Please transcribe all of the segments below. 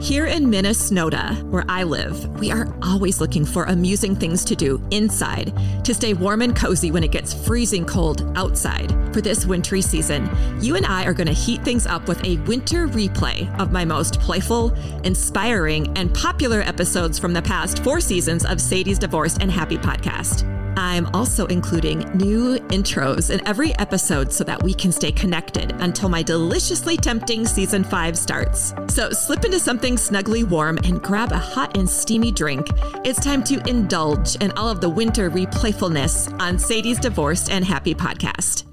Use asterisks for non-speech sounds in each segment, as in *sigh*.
Here in Minnesota, where I live, we are always looking for amusing things to do inside to stay warm and cozy when it gets freezing cold outside. For this wintry season, you and I are going to heat things up with a winter replay of my most playful, inspiring, and popular episodes from the past four seasons of Sadie's Divorced and Happy podcast. I'm also including new intros in every episode so that we can stay connected until my deliciously tempting season five starts. So slip into something snugly warm and grab a hot and steamy drink. It's time to indulge in all of the winter replayfulness on Sadie's Divorced and Happy podcast.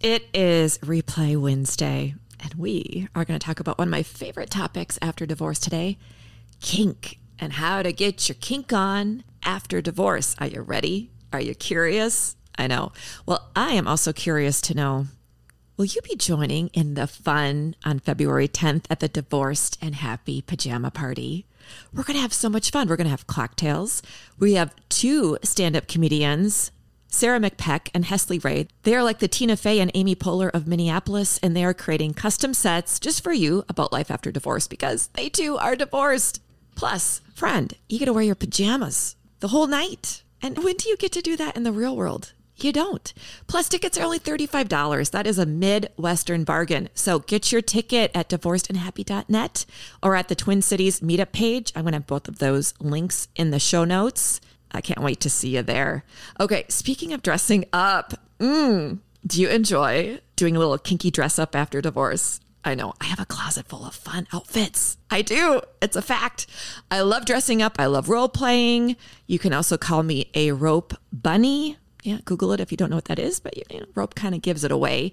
It is Replay Wednesday, and we are going to talk about one of my favorite topics after divorce today kink and how to get your kink on after divorce. Are you ready? Are you curious? I know. Well, I am also curious to know will you be joining in the fun on February 10th at the Divorced and Happy Pajama Party? We're going to have so much fun. We're going to have cocktails. We have two stand up comedians. Sarah McPeck and Hesley Ray. They are like the Tina Fey and Amy Poehler of Minneapolis, and they are creating custom sets just for you about life after divorce because they too are divorced. Plus, friend, you get to wear your pajamas the whole night. And when do you get to do that in the real world? You don't. Plus, tickets are only $35. That is a Midwestern bargain. So get your ticket at divorcedandhappy.net or at the Twin Cities meetup page. I'm going to have both of those links in the show notes. I can't wait to see you there. Okay, speaking of dressing up, mm, do you enjoy doing a little kinky dress up after divorce? I know. I have a closet full of fun outfits. I do. It's a fact. I love dressing up. I love role playing. You can also call me a rope bunny. Yeah, Google it if you don't know what that is, but you know, rope kind of gives it away.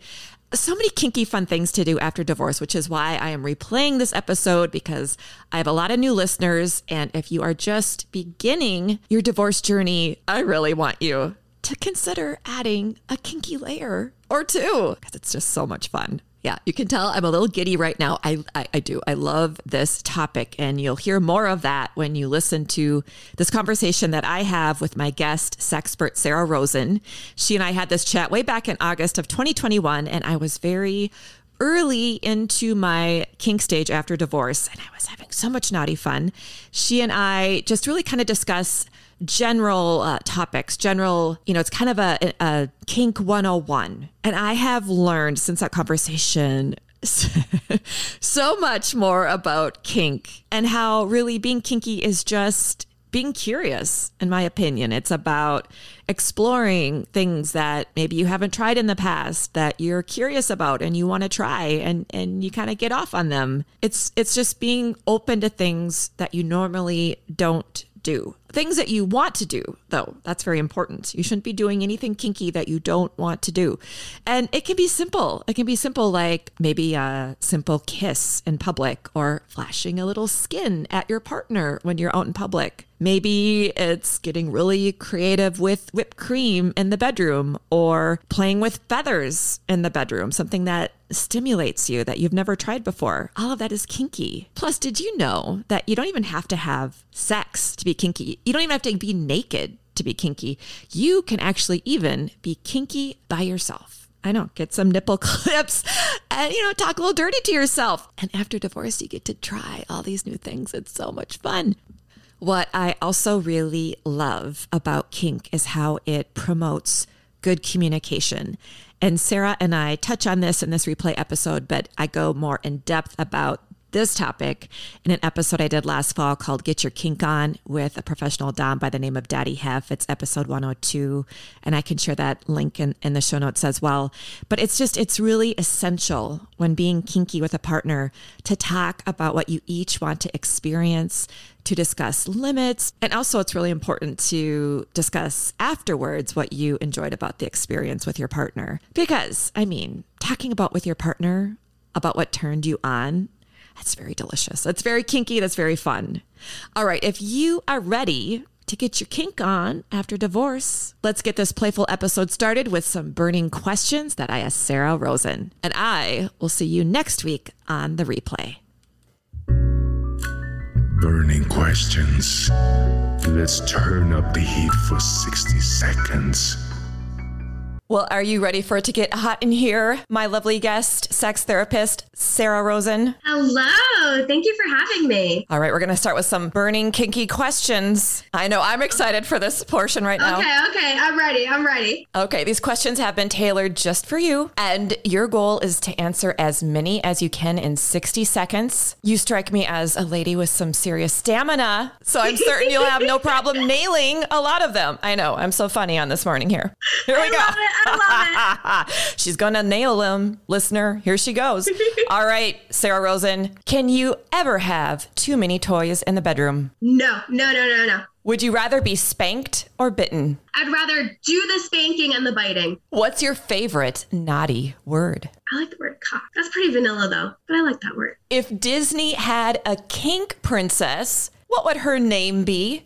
So many kinky fun things to do after divorce, which is why I am replaying this episode because I have a lot of new listeners. And if you are just beginning your divorce journey, I really want you to consider adding a kinky layer or two because it's just so much fun. Yeah, you can tell I'm a little giddy right now. I, I, I, do. I love this topic, and you'll hear more of that when you listen to this conversation that I have with my guest, sexpert Sara Rosen. She and I had this chat way back in August of 2021, and I was very early into my kink stage after divorce, and I was having so much naughty fun. She and I just really kind of discuss general uh, topics, general, you know, it's kind of a, a kink 101. And I have learned since that conversation *laughs* so much more about kink and how really being kinky is just being curious, in my opinion. It's about exploring things that maybe you haven't tried in the past that you're curious about and you want to try and, and you kind of get off on them. It's it's just being open to things that you normally don't do. Things that you want to do, though, that's very important. You shouldn't be doing anything kinky that you don't want to do. And it can be simple. It can be simple, like maybe a simple kiss in public or flashing a little skin at your partner when you're out in public. Maybe it's getting really creative with whipped cream in the bedroom or playing with feathers in the bedroom, something that stimulates you that you've never tried before. All of that is kinky. Plus, did you know that you don't even have to have sex to be kinky? You don't even have to be naked to be kinky. You can actually even be kinky by yourself. I know, get some nipple *laughs* clips and, you know, talk a little dirty to yourself. And after divorce, you get to try all these new things. It's so much fun. What I also really love about kink is how it promotes good communication. And Sara and I touch on this in this replay episode, but I go more in depth about this topic in an episode I did last fall called Get Your Kink On with a professional Dom by the name of Daddy Hef. It's episode 102. And I can share that link in, in the show notes as well. But it's just, it's really essential when being kinky with a partner to talk about what you each want to experience, to discuss limits. And also, it's really important to discuss afterwards what you enjoyed about the experience with your partner. Because, I mean, talking about with your partner about what turned you on that's very delicious. That's very kinky. That's very fun. All right. If you are ready to get your kink on after divorce, let's get this playful episode started with some burning questions that I asked Sara Rosen. And I will see you next week on the replay. Burning questions. Let's turn up the heat for 60 seconds. Well, are you ready for it to get hot in here? My lovely guest, sex therapist, Sara Rosen. Hello. Thank you for having me. All right, we're going to start with some burning kinky questions. I know I'm excited for this portion right now. Okay, okay, I'm ready. I'm ready. Okay, these questions have been tailored just for you, and your goal is to answer as many as you can in 60 seconds. You strike me as a lady with some serious stamina, so I'm certain you'll have no problem *laughs* nailing a lot of them. I know, I'm so funny on this morning here. Here we I go. I love it. *laughs* She's gonna nail him, listener. Here she goes. *laughs* All right, Sara Rosen, can you ever have too many toys in the bedroom? No, no, no, no, no. Would you rather be spanked or bitten? I'd rather do the spanking and the biting. What's your favorite naughty word? I like the word cock. That's pretty vanilla though, but I like that word. If Disney had a kink princess, what would her name be?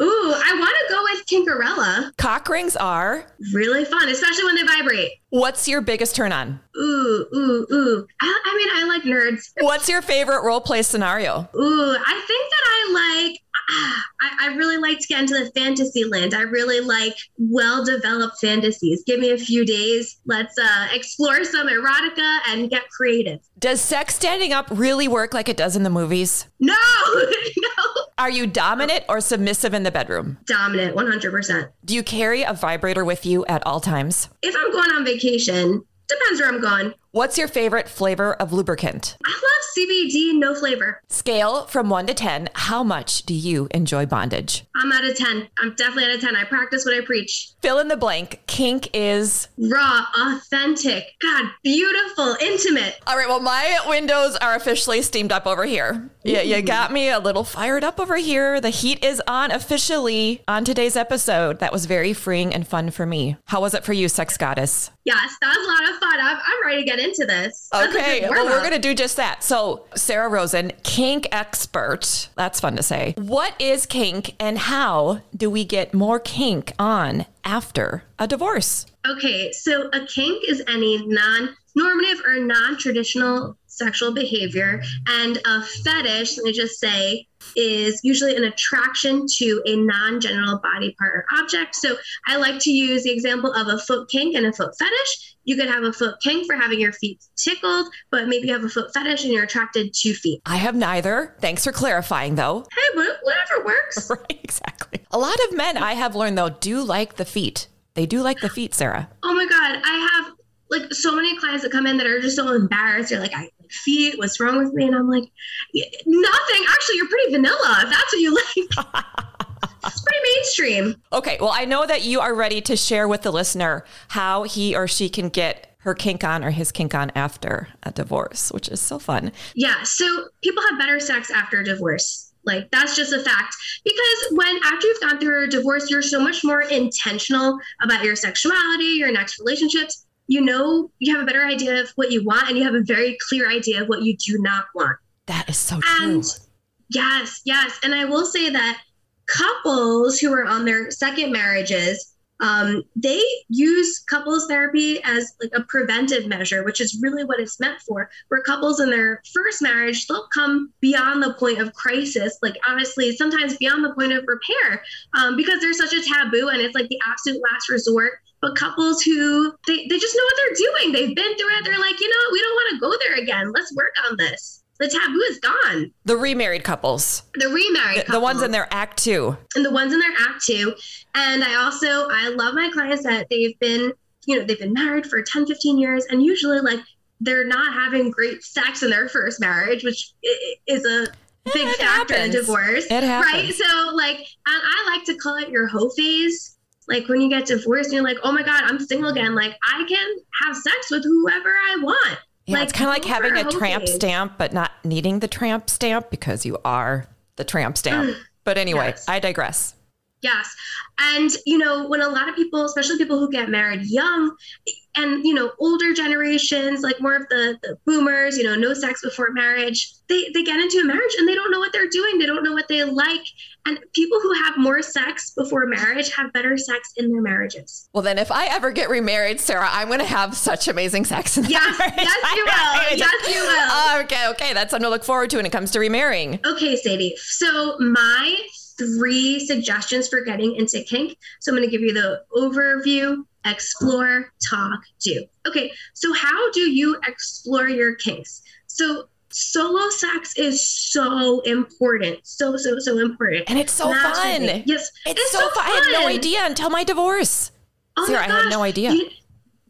Ooh, I want to go with Tinkerella. Cock rings are. Really fun, especially when they vibrate. What's your biggest turn on? Ooh, ooh, ooh. I, I mean, I like nerds. What's your favorite role play scenario? Ooh, I think that I like. Ah, I, I really like to get into the fantasy land. I really like well developed fantasies. Give me a few days. Let's uh, explore some erotica and get creative. Does sex standing up really work like it does in the movies? No, *laughs* no. Are you dominant or submissive in the bedroom? Dominant, 100%. Do you carry a vibrator with you at all times? If I'm going on vacation, depends where I'm going. What's your favorite flavor of lubricant? I love CBD, no flavor. Scale from 1 to 10, how much do you enjoy bondage? I'm out of 10. I'm definitely out of 10. I practice what I preach. Fill in the blank. Kink is. Raw, authentic, God, beautiful, intimate. All right, well, my windows are officially steamed up over here. Yeah, you got me a little fired up over here. The heat is on officially on today's episode. That was very freeing and fun for me. How was it for you, Sex Goddess? Yes, that was a lot of fun. I'm, I'm ready to get into this. Okay, well, we're going to do just that. So, Sara Rosen, kink expert. That's fun to say. What is kink and how do we get more kink on after a divorce? Okay, so a kink is any non normative or non traditional sexual behavior, and a fetish, let me just say, is usually an attraction to a non genital body part or object. So I like to use the example of a foot kink and a foot fetish. You could have a foot kink for having your feet tickled, but maybe you have a foot fetish and you're attracted to feet. I have neither. Thanks for clarifying, though. *laughs* Hey, whatever works. *laughs* Right, exactly. A lot of men I have learned, though, do like the feet. They do like the feet, Sara. Oh my God, I have like so many clients that come in that are just so embarrassed. They're like, I feet, what's wrong with me? And I'm like, nothing. Actually, you're pretty vanilla if that's what you like. *laughs* it's pretty mainstream. Okay, well, I know that you are ready to share with the listener how he or she can get her kink on or his kink on after a divorce, which is so fun. Yeah. So people have better sex after a divorce. Like that's just a fact. Because when after you've gone through a divorce, you're so much more intentional about your sexuality, your next relationships. You know, you have a better idea of what you want and you have a very clear idea of what you do not want. That is so true. And yes, yes. And I will say that couples who are on their second marriages, um, they use couples therapy as like a preventive measure, which is really what it's meant for. Where couples in their first marriage, they'll come beyond the point of crisis, like honestly, sometimes beyond the point of repair, um, because there's such a taboo and it's like the absolute last resort. But couples who they, they just know what they're doing, they've been through it, they're like, you know, what? we don't want to go there again. Let's work on this. The taboo is gone. the remarried couples, The remarried the, the ones in their act two. and the ones in their act two. And I also I love my clients that they've been, you know, they've been married for 10, 15 years and usually like they're not having great sex in their first marriage, which is a big it factor in happens. divorce. It happens. Right? So like and I like to call it your hoe phase. Like when you get divorced and you're like, oh my God, I'm single again. Like I can have sex with whoever I want. Yeah, Like, it's kind of like having a tramp stamp, but not needing the tramp stamp because you are the tramp stamp. *sighs* But anyway, Yes. I digress. Yes. And, you know, when a lot of people, especially people who get married young and, you know, older generations, like more of the, the boomers, you know, no sex before marriage, they, they get into a marriage and they don't know what they're doing. They don't know what they like. And people who have more sex before marriage have better sex in their marriages. Well, then if I ever get remarried, Sara, I'm going to have such amazing sex. In Yes, marriage. yes, you *laughs* will. Yes, you will. okay, okay. That's something to look forward to when it comes to remarrying. Okay, Sadie. So my three suggestions for getting into kink. So I'm going to give you the overview, explore, talk, do. Okay, so how do you explore your kinks? So solo sex is so important. So, so, so important. And it's so Masturbate. fun. Yes. It's, so, fun. I had no idea until my divorce. Oh Sara, my I had no idea. You,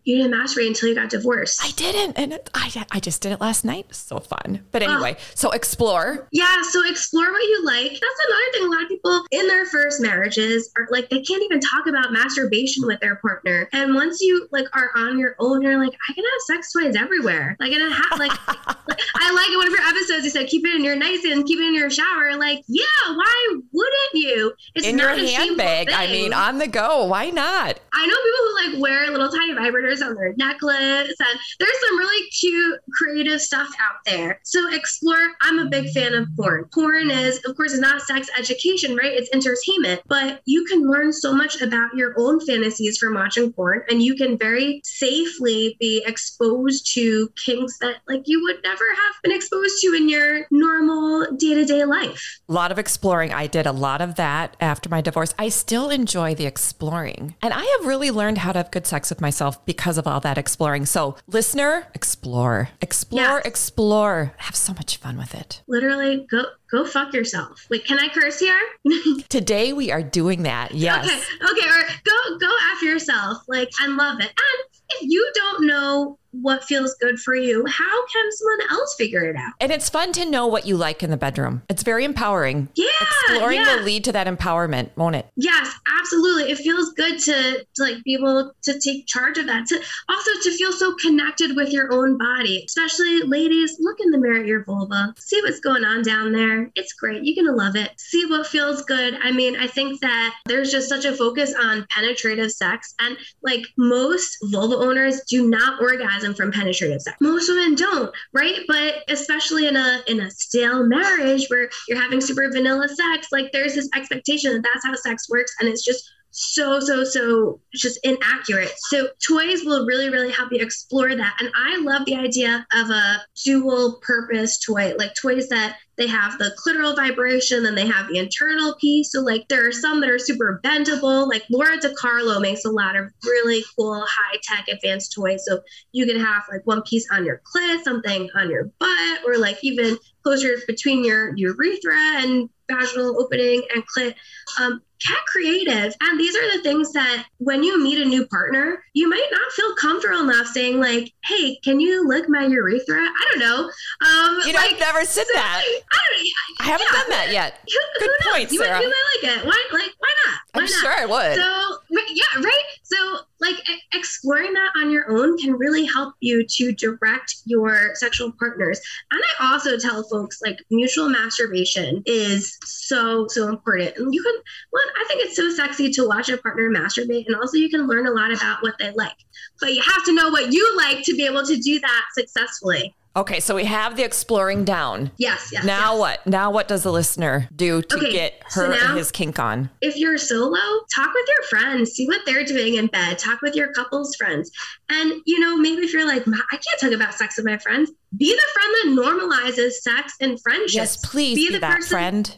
you didn't masturbate until you got divorced. I didn't. And I, I just did it last night. So fun. But anyway, so explore. Yeah, so explore what you like. That's another thing. A lot of people in their first marriages are like they can't even talk about masturbation with their partner. And once you like are on your own, you're like, I can have sex toys everywhere. Like, and I have like, *laughs* I like in one of your episodes. You said keep it in your nice and keep it in your shower. Like, yeah, why wouldn't you? It's In your handbag. I mean, on the go. Why not? I know people who like wear little tiny vibrators on their necklace, and there's some really cute, creative stuff out there. So explore. I'm a big fan of porn. Porn is, of course, not sex education, right? It's entertainment, but you can learn so much about your own fantasies from watching porn, and you can very safely be exposed to kinks that like you would never have been exposed to in your normal day to day life. A lot of exploring. I did a lot of that after my divorce. I still enjoy the exploring. And I have really learned how to have good sex with myself because of all that exploring. So, listener, explore. Explore, explore. Have so much fun with it. Literally, go go fuck yourself. Wait, can I curse here? *laughs* Today we are doing that. Yes. Okay, okay, or go go after yourself, like and love it. And if you don't know what feels good for you, how can someone else figure it out? And it's fun to know what you like in the bedroom. It's very empowering. Yeah, Exploring yeah. will lead to that empowerment, won't it? Yes, absolutely. It feels good to, to like be able to take charge of that. To also to feel so connected with your own body. Especially ladies, look in the mirror at your vulva. See what's going on down there. It's great. You're gonna love it. See what feels good. I mean, I think that there's just such a focus on penetrative sex and like most vulva owners do not orgasm from penetrative sex. Most women don't, right? But especially in a in a stale marriage where you're having super vanilla sex, like there's this expectation that that's how sex works, and it's just so so so just inaccurate so toys will really really help you explore that and i love the idea of a dual purpose toy like toys that they have the clitoral vibration then they have the internal piece. So like there are some that are super bendable like Lora DiCarlo makes a lot of really cool high tech advanced toys. So you can have like one piece on your clit something on your butt or like even closer between your urethra and vaginal opening and clit um, get creative and these are the things that when you meet a new partner you might not feel comfortable enough saying like hey can you lick my urethra i don't know um You know, like I've never said that. I, don't, I haven't yeah. done that yet. *laughs* who, Good who knows? point, you Sara. Might, you might like it. Why? Like, why not? Why I'm not? sure I would. So, yeah, right. So, like, exploring that on your own can really help you to direct your sexual partners. And I also tell folks, like, mutual masturbation is so, so important. And you can, one, I think it's so sexy to watch a partner masturbate, and also you can learn a lot about what they like. But you have to know what you like to be able to do that successfully. Okay, so we have the exploring down. Yes, yes. Now yes. what? Now what does the listener do to Okay, get so her now- and his kink on? if you're solo, talk with your friends, see what they're doing in bed, talk with your couple's friends. And, you know, maybe if you're like, I can't talk about sex with my friends, be the friend that normalizes sex and friendships. Yes, please be, the that person- friend.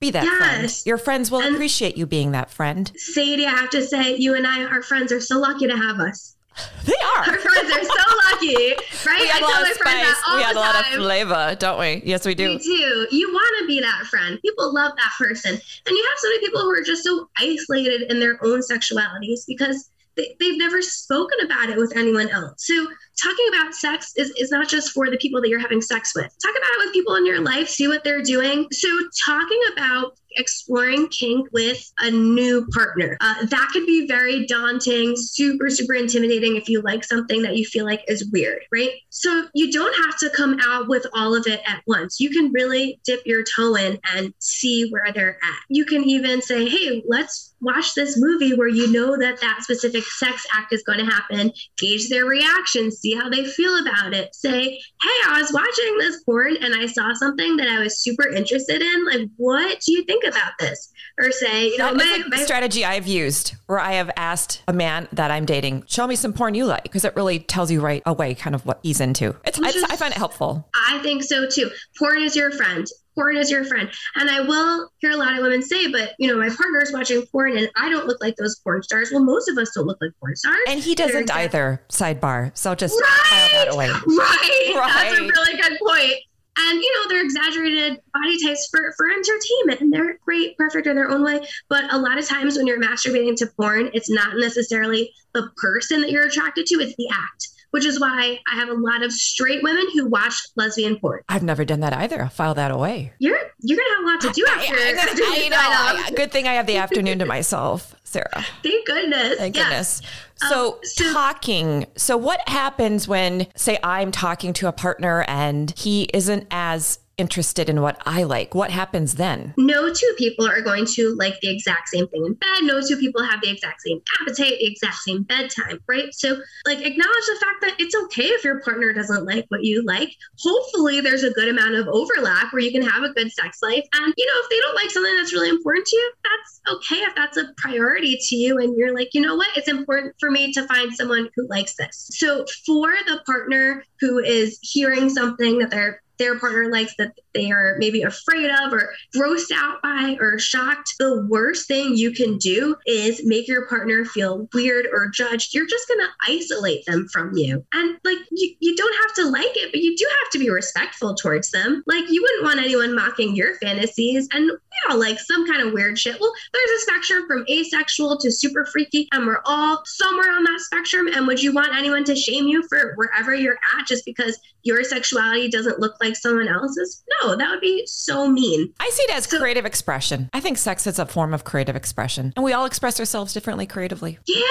Be that friend. Yes. Your friends will And- appreciate you being that friend. Sadie, I have to say, you and I, our friends are so lucky to have us. They are. Our friends are so lucky, right? We had I a lot of spice. We had the a lot time. of flavor, don't we? Yes, we do. We do. You want to be that friend. People love that person. And you have so many people who are just so isolated in their own sexualities because they, they've never spoken about it with anyone else. So talking about sex is, is not just for the people that you're having sex with. Talk about it with people in your life, see what they're doing. So talking about exploring kink with a new partner. Uh, that could be very daunting, super, super intimidating if you like something that you feel like is weird, right? So you don't have to come out with all of it at once. You can really dip your toe in and see where they're at. You can even say, hey, let's watch this movie where you know that that specific sex act is going to happen, gauge their reaction, see how they feel about it. Say, hey, I was watching this porn and I saw something that I was super interested in. Like, what do you think about this? Or say, you know, That my, my strategy I've used where I have asked a man that I'm dating, show me some porn you like, because it really tells you right away kind of what he's into. It's, is- I find it helpful. I think so too. Porn is your friend. Porn is your friend. And I will hear a lot of women say, but you know, my partner is watching porn and I don't look like those porn stars. Well, most of us don't look like porn stars. And he doesn't either, sidebar. So just Right. that away. Right. That's a really good point. And you know they're exaggerated body types for for entertainment and they're great perfect in their own way. But a lot of times when you're masturbating to porn it's not necessarily the person that you're attracted to it's the act which is why I have a lot of straight women who watch lesbian porn. I've never done that either. I'll file that away. You're you're gonna have a lot to do after. I, after I, you know. sign up. Good thing I have the *laughs* afternoon to myself, Sara. Thank goodness. Thank Yes. goodness. So, Um, so- talking. So, what happens when, say, I'm talking to a partner and he isn't as interested in what I like? What happens then? no two people are going to like the exact same thing in bed. No two people have the exact same appetite, the exact same bedtime, right? So, like, acknowledge the fact that it's okay if your partner doesn't like what you like. Hopefully, there's a good amount of overlap where you can have a good sex life. And, you know, if they don't like something that's really important to you, that's okay if that's a priority to you. And you're like, you know what? It's important for me to find someone who likes this. So, for the partner who is hearing something that they're their partner likes that they are maybe afraid of or grossed out by or shocked, the worst thing you can do is make your partner feel weird or judged. You're just going to isolate them from you. And like, you, you don't have to like it, but you do have to be respectful towards them. Like, you wouldn't want anyone mocking your fantasies. And like some kind of weird shit. Well, there's a spectrum from asexual to super freaky, and we're all somewhere on that spectrum. And would you want anyone to shame you for wherever you're at just because your sexuality doesn't look like someone else's? No, that would be so mean. I see it as creative expression. I think sex is a form of creative expression, and we all express ourselves differently creatively. Yeah,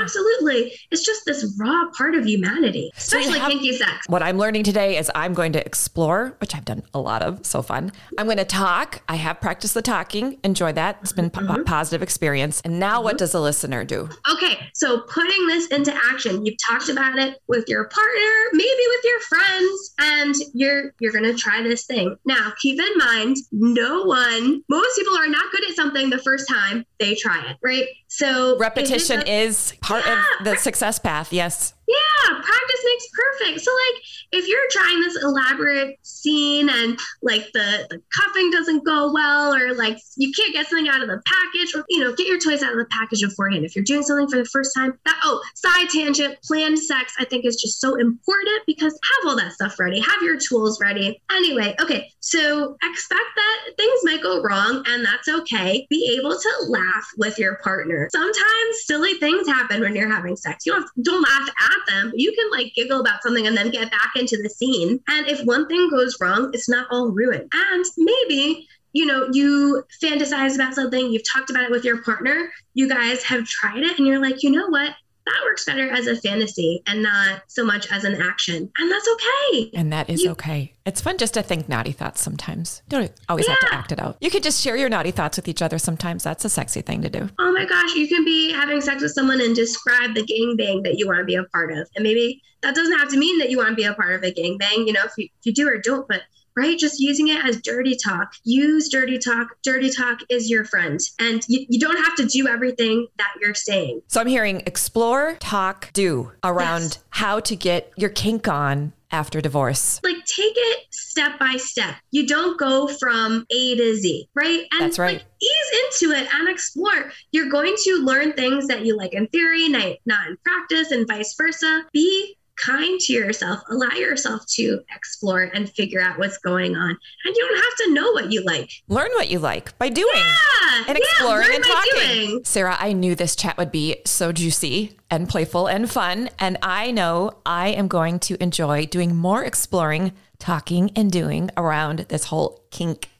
absolutely. It's just this raw part of humanity, especially have- kinky sex. What I'm learning today is I'm going to explore, which I've done a lot of, so fun. I'm going to talk. I have practiced the talking, enjoy that. It's been Mm-hmm. a positive experience. And now, what does the listener do? Okay, so putting this into action, you've talked about it with your partner, maybe with your friends, and you're you're gonna try this thing. Now, keep in mind, no one, most people are not good at something the first time they try it, right? So Repetition a- is part Yeah. of the success path. Yes. Yeah, practice makes perfect. So like if you're trying this elaborate scene and like the, the cuffing doesn't go well or like you can't get something out of the package or you know, get your toys out of the package beforehand. If you're doing something for the first time, that oh, side tangent, planned sex, I think is just so important because have all that stuff ready, have your tools ready. Anyway, okay, so expect that things might go wrong and that's okay. Be able to laugh with your partner. Sometimes silly things happen when you're having sex. You don't have, don't laugh at them, you can like giggle about something and then get back into the scene. And if one thing goes wrong, it's not all ruined. And maybe you know, you fantasize about something, you've talked about it with your partner, you guys have tried it, and you're like, you know what? That works better as a fantasy and not so much as an action. And that's okay. And that is You- okay. It's fun just to think naughty thoughts sometimes. You don't always have to act it out. You could just share your naughty thoughts with each other sometimes. That's a sexy thing to do. Oh my gosh, you can be having sex with someone and describe the gangbang that you want to be a part of. And maybe that doesn't have to mean that you want to be a part of a gangbang, you know, if you, if you do or don't, but right, just using it as dirty talk. Use dirty talk. Dirty talk is your friend. And you, you don't have to do everything that you're saying. So I'm hearing explore, talk, do around Yes. how to get your kink on after divorce. Like take it step by step. You don't go from A to Z, right? And That's right. Like, ease into it and explore. You're going to learn things that you like in theory, not, not in practice, and vice versa. Be kind to yourself. Allow yourself to explore and figure out what's going on. And you don't have to know what you like. Learn what you like by doing. Yeah, and exploring learn and talking. doing. Sara, I knew this chat would be so juicy and playful and fun. And I know I am going to enjoy doing more exploring, talking, and doing around this whole kink,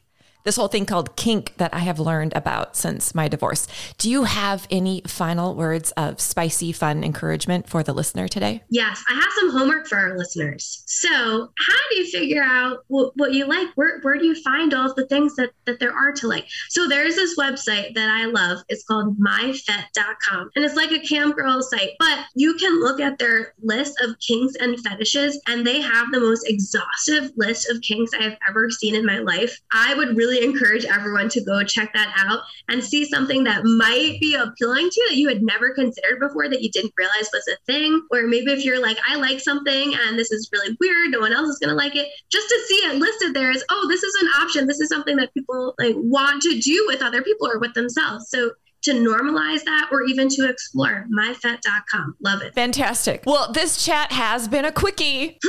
this whole thing called kink that I have learned about since my divorce. Do you have any final words of spicy, fun encouragement for the listener today? Yes, I have some homework for our listeners. So, how do you figure out what, what you like? Where, where do you find all of the things that, that there are to like? So, there's this website that I love. It's called myfet.com. And it's like a cam girl site, but you can look at their list of kinks and fetishes, and they have the most exhaustive list of kinks I have ever seen in my life. I would really encourage everyone to go check that out and see something that might be appealing to you that you had never considered before that you didn't realize was a thing. Or maybe if you're like, I like something and this is really weird, no one else is gonna like it, just to see it listed there as, oh, this is an option. This is something that people like want to do with other people or with themselves. So to normalize that or even to explore myfet.com. Love it. Fantastic. Well, this chat has been a quickie. *laughs*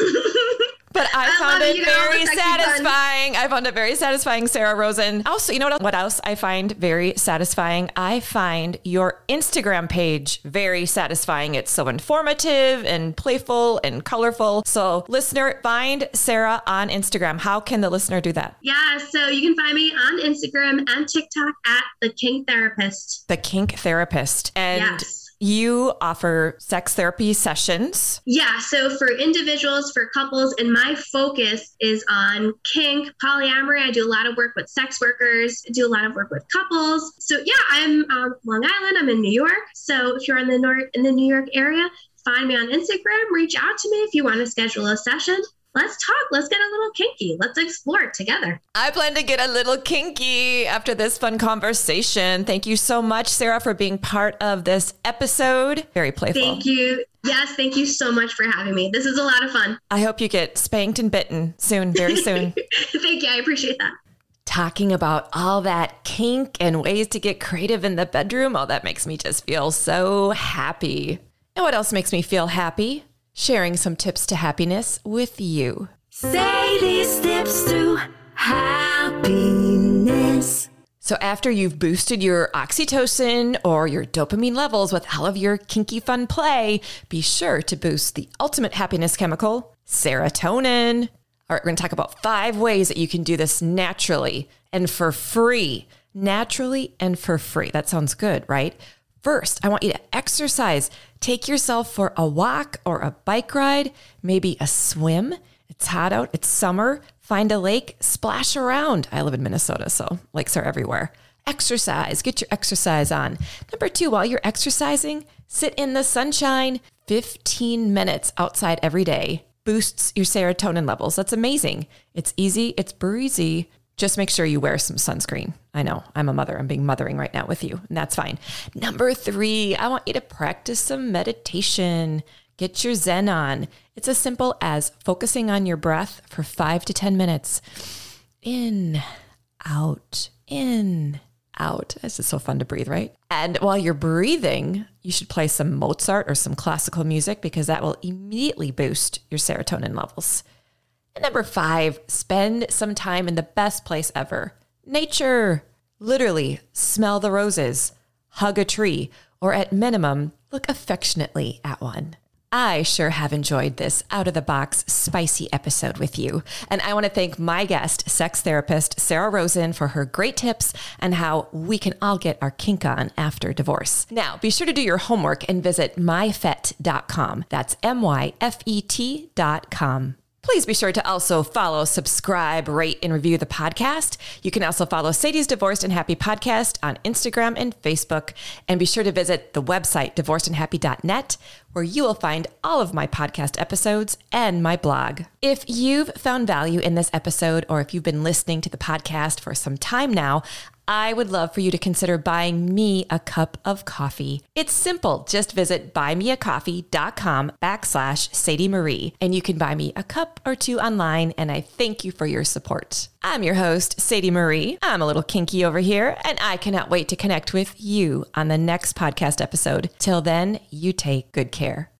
But I, I found it you, very satisfying. I found it very satisfying, Sara Rosen. Also, you know what, what else I find very satisfying? I find your Instagram page very satisfying. It's so informative and playful and colorful. So, listener, find Sara on Instagram. How can the listener do that? Yeah, so you can find me on Instagram and TikTok at the Kink Therapist. The Kink Therapist. And Yes. You offer sex therapy sessions. Yeah, so for individuals, for couples, and my focus is on kink, polyamory. I do a lot of work with sex workers, I do a lot of work with couples. So yeah, I'm um, Long Island. I'm in New York. So if you're in the North in the New York area, find me on Instagram. Reach out to me if you want to schedule a session. Let's talk. Let's get a little kinky. Let's explore it together. I plan to get a little kinky after this fun conversation. Thank you so much, Sara, for being part of this episode. Very playful. Thank you. Yes, thank you so much for having me. This is a lot of fun. I hope you get spanked and bitten soon, very soon. *laughs* thank you. I appreciate that. Talking about all that kink and ways to get creative in the bedroom, oh, that makes me just feel so happy. And what else makes me feel happy? Sharing some tips to happiness with you. Say these tips to happiness. So, after you've boosted your oxytocin or your dopamine levels with all of your kinky fun play, be sure to boost the ultimate happiness chemical, serotonin. All right, we're going to talk about five ways that you can do this naturally and for free. Naturally and for free. That sounds good, right? First, I want you to exercise. Take yourself for a walk or a bike ride, maybe a swim. It's hot out, it's summer. Find a lake, splash around. I live in Minnesota, so lakes are everywhere. Exercise, get your exercise on. Number two, while you're exercising, sit in the sunshine 15 minutes outside every day. Boosts your serotonin levels. That's amazing. It's easy, it's breezy. Just make sure you wear some sunscreen. I know I'm a mother. I'm being mothering right now with you, and that's fine. Number three, I want you to practice some meditation. Get your Zen on. It's as simple as focusing on your breath for five to 10 minutes. In, out, in, out. This is so fun to breathe, right? And while you're breathing, you should play some Mozart or some classical music because that will immediately boost your serotonin levels. And number five, spend some time in the best place ever nature. Literally, smell the roses, hug a tree, or at minimum, look affectionately at one. I sure have enjoyed this out of the box spicy episode with you. And I want to thank my guest, sex therapist Sara Rosen, for her great tips and how we can all get our kink on after divorce. Now, be sure to do your homework and visit myfet.com. That's M Y F E T.com. Please be sure to also follow, subscribe, rate, and review the podcast. You can also follow Sadie's Divorced and Happy podcast on Instagram and Facebook. And be sure to visit the website, divorcedandhappy.net, where you will find all of my podcast episodes and my blog. If you've found value in this episode, or if you've been listening to the podcast for some time now, I would love for you to consider buying me a cup of coffee. It's simple. Just visit buymeacoffee.com backslash Sadie Marie, and you can buy me a cup or two online, and I thank you for your support. I'm your host, Sadie Marie. I'm a little kinky over here, and I cannot wait to connect with you on the next podcast episode. Till then, you take good care.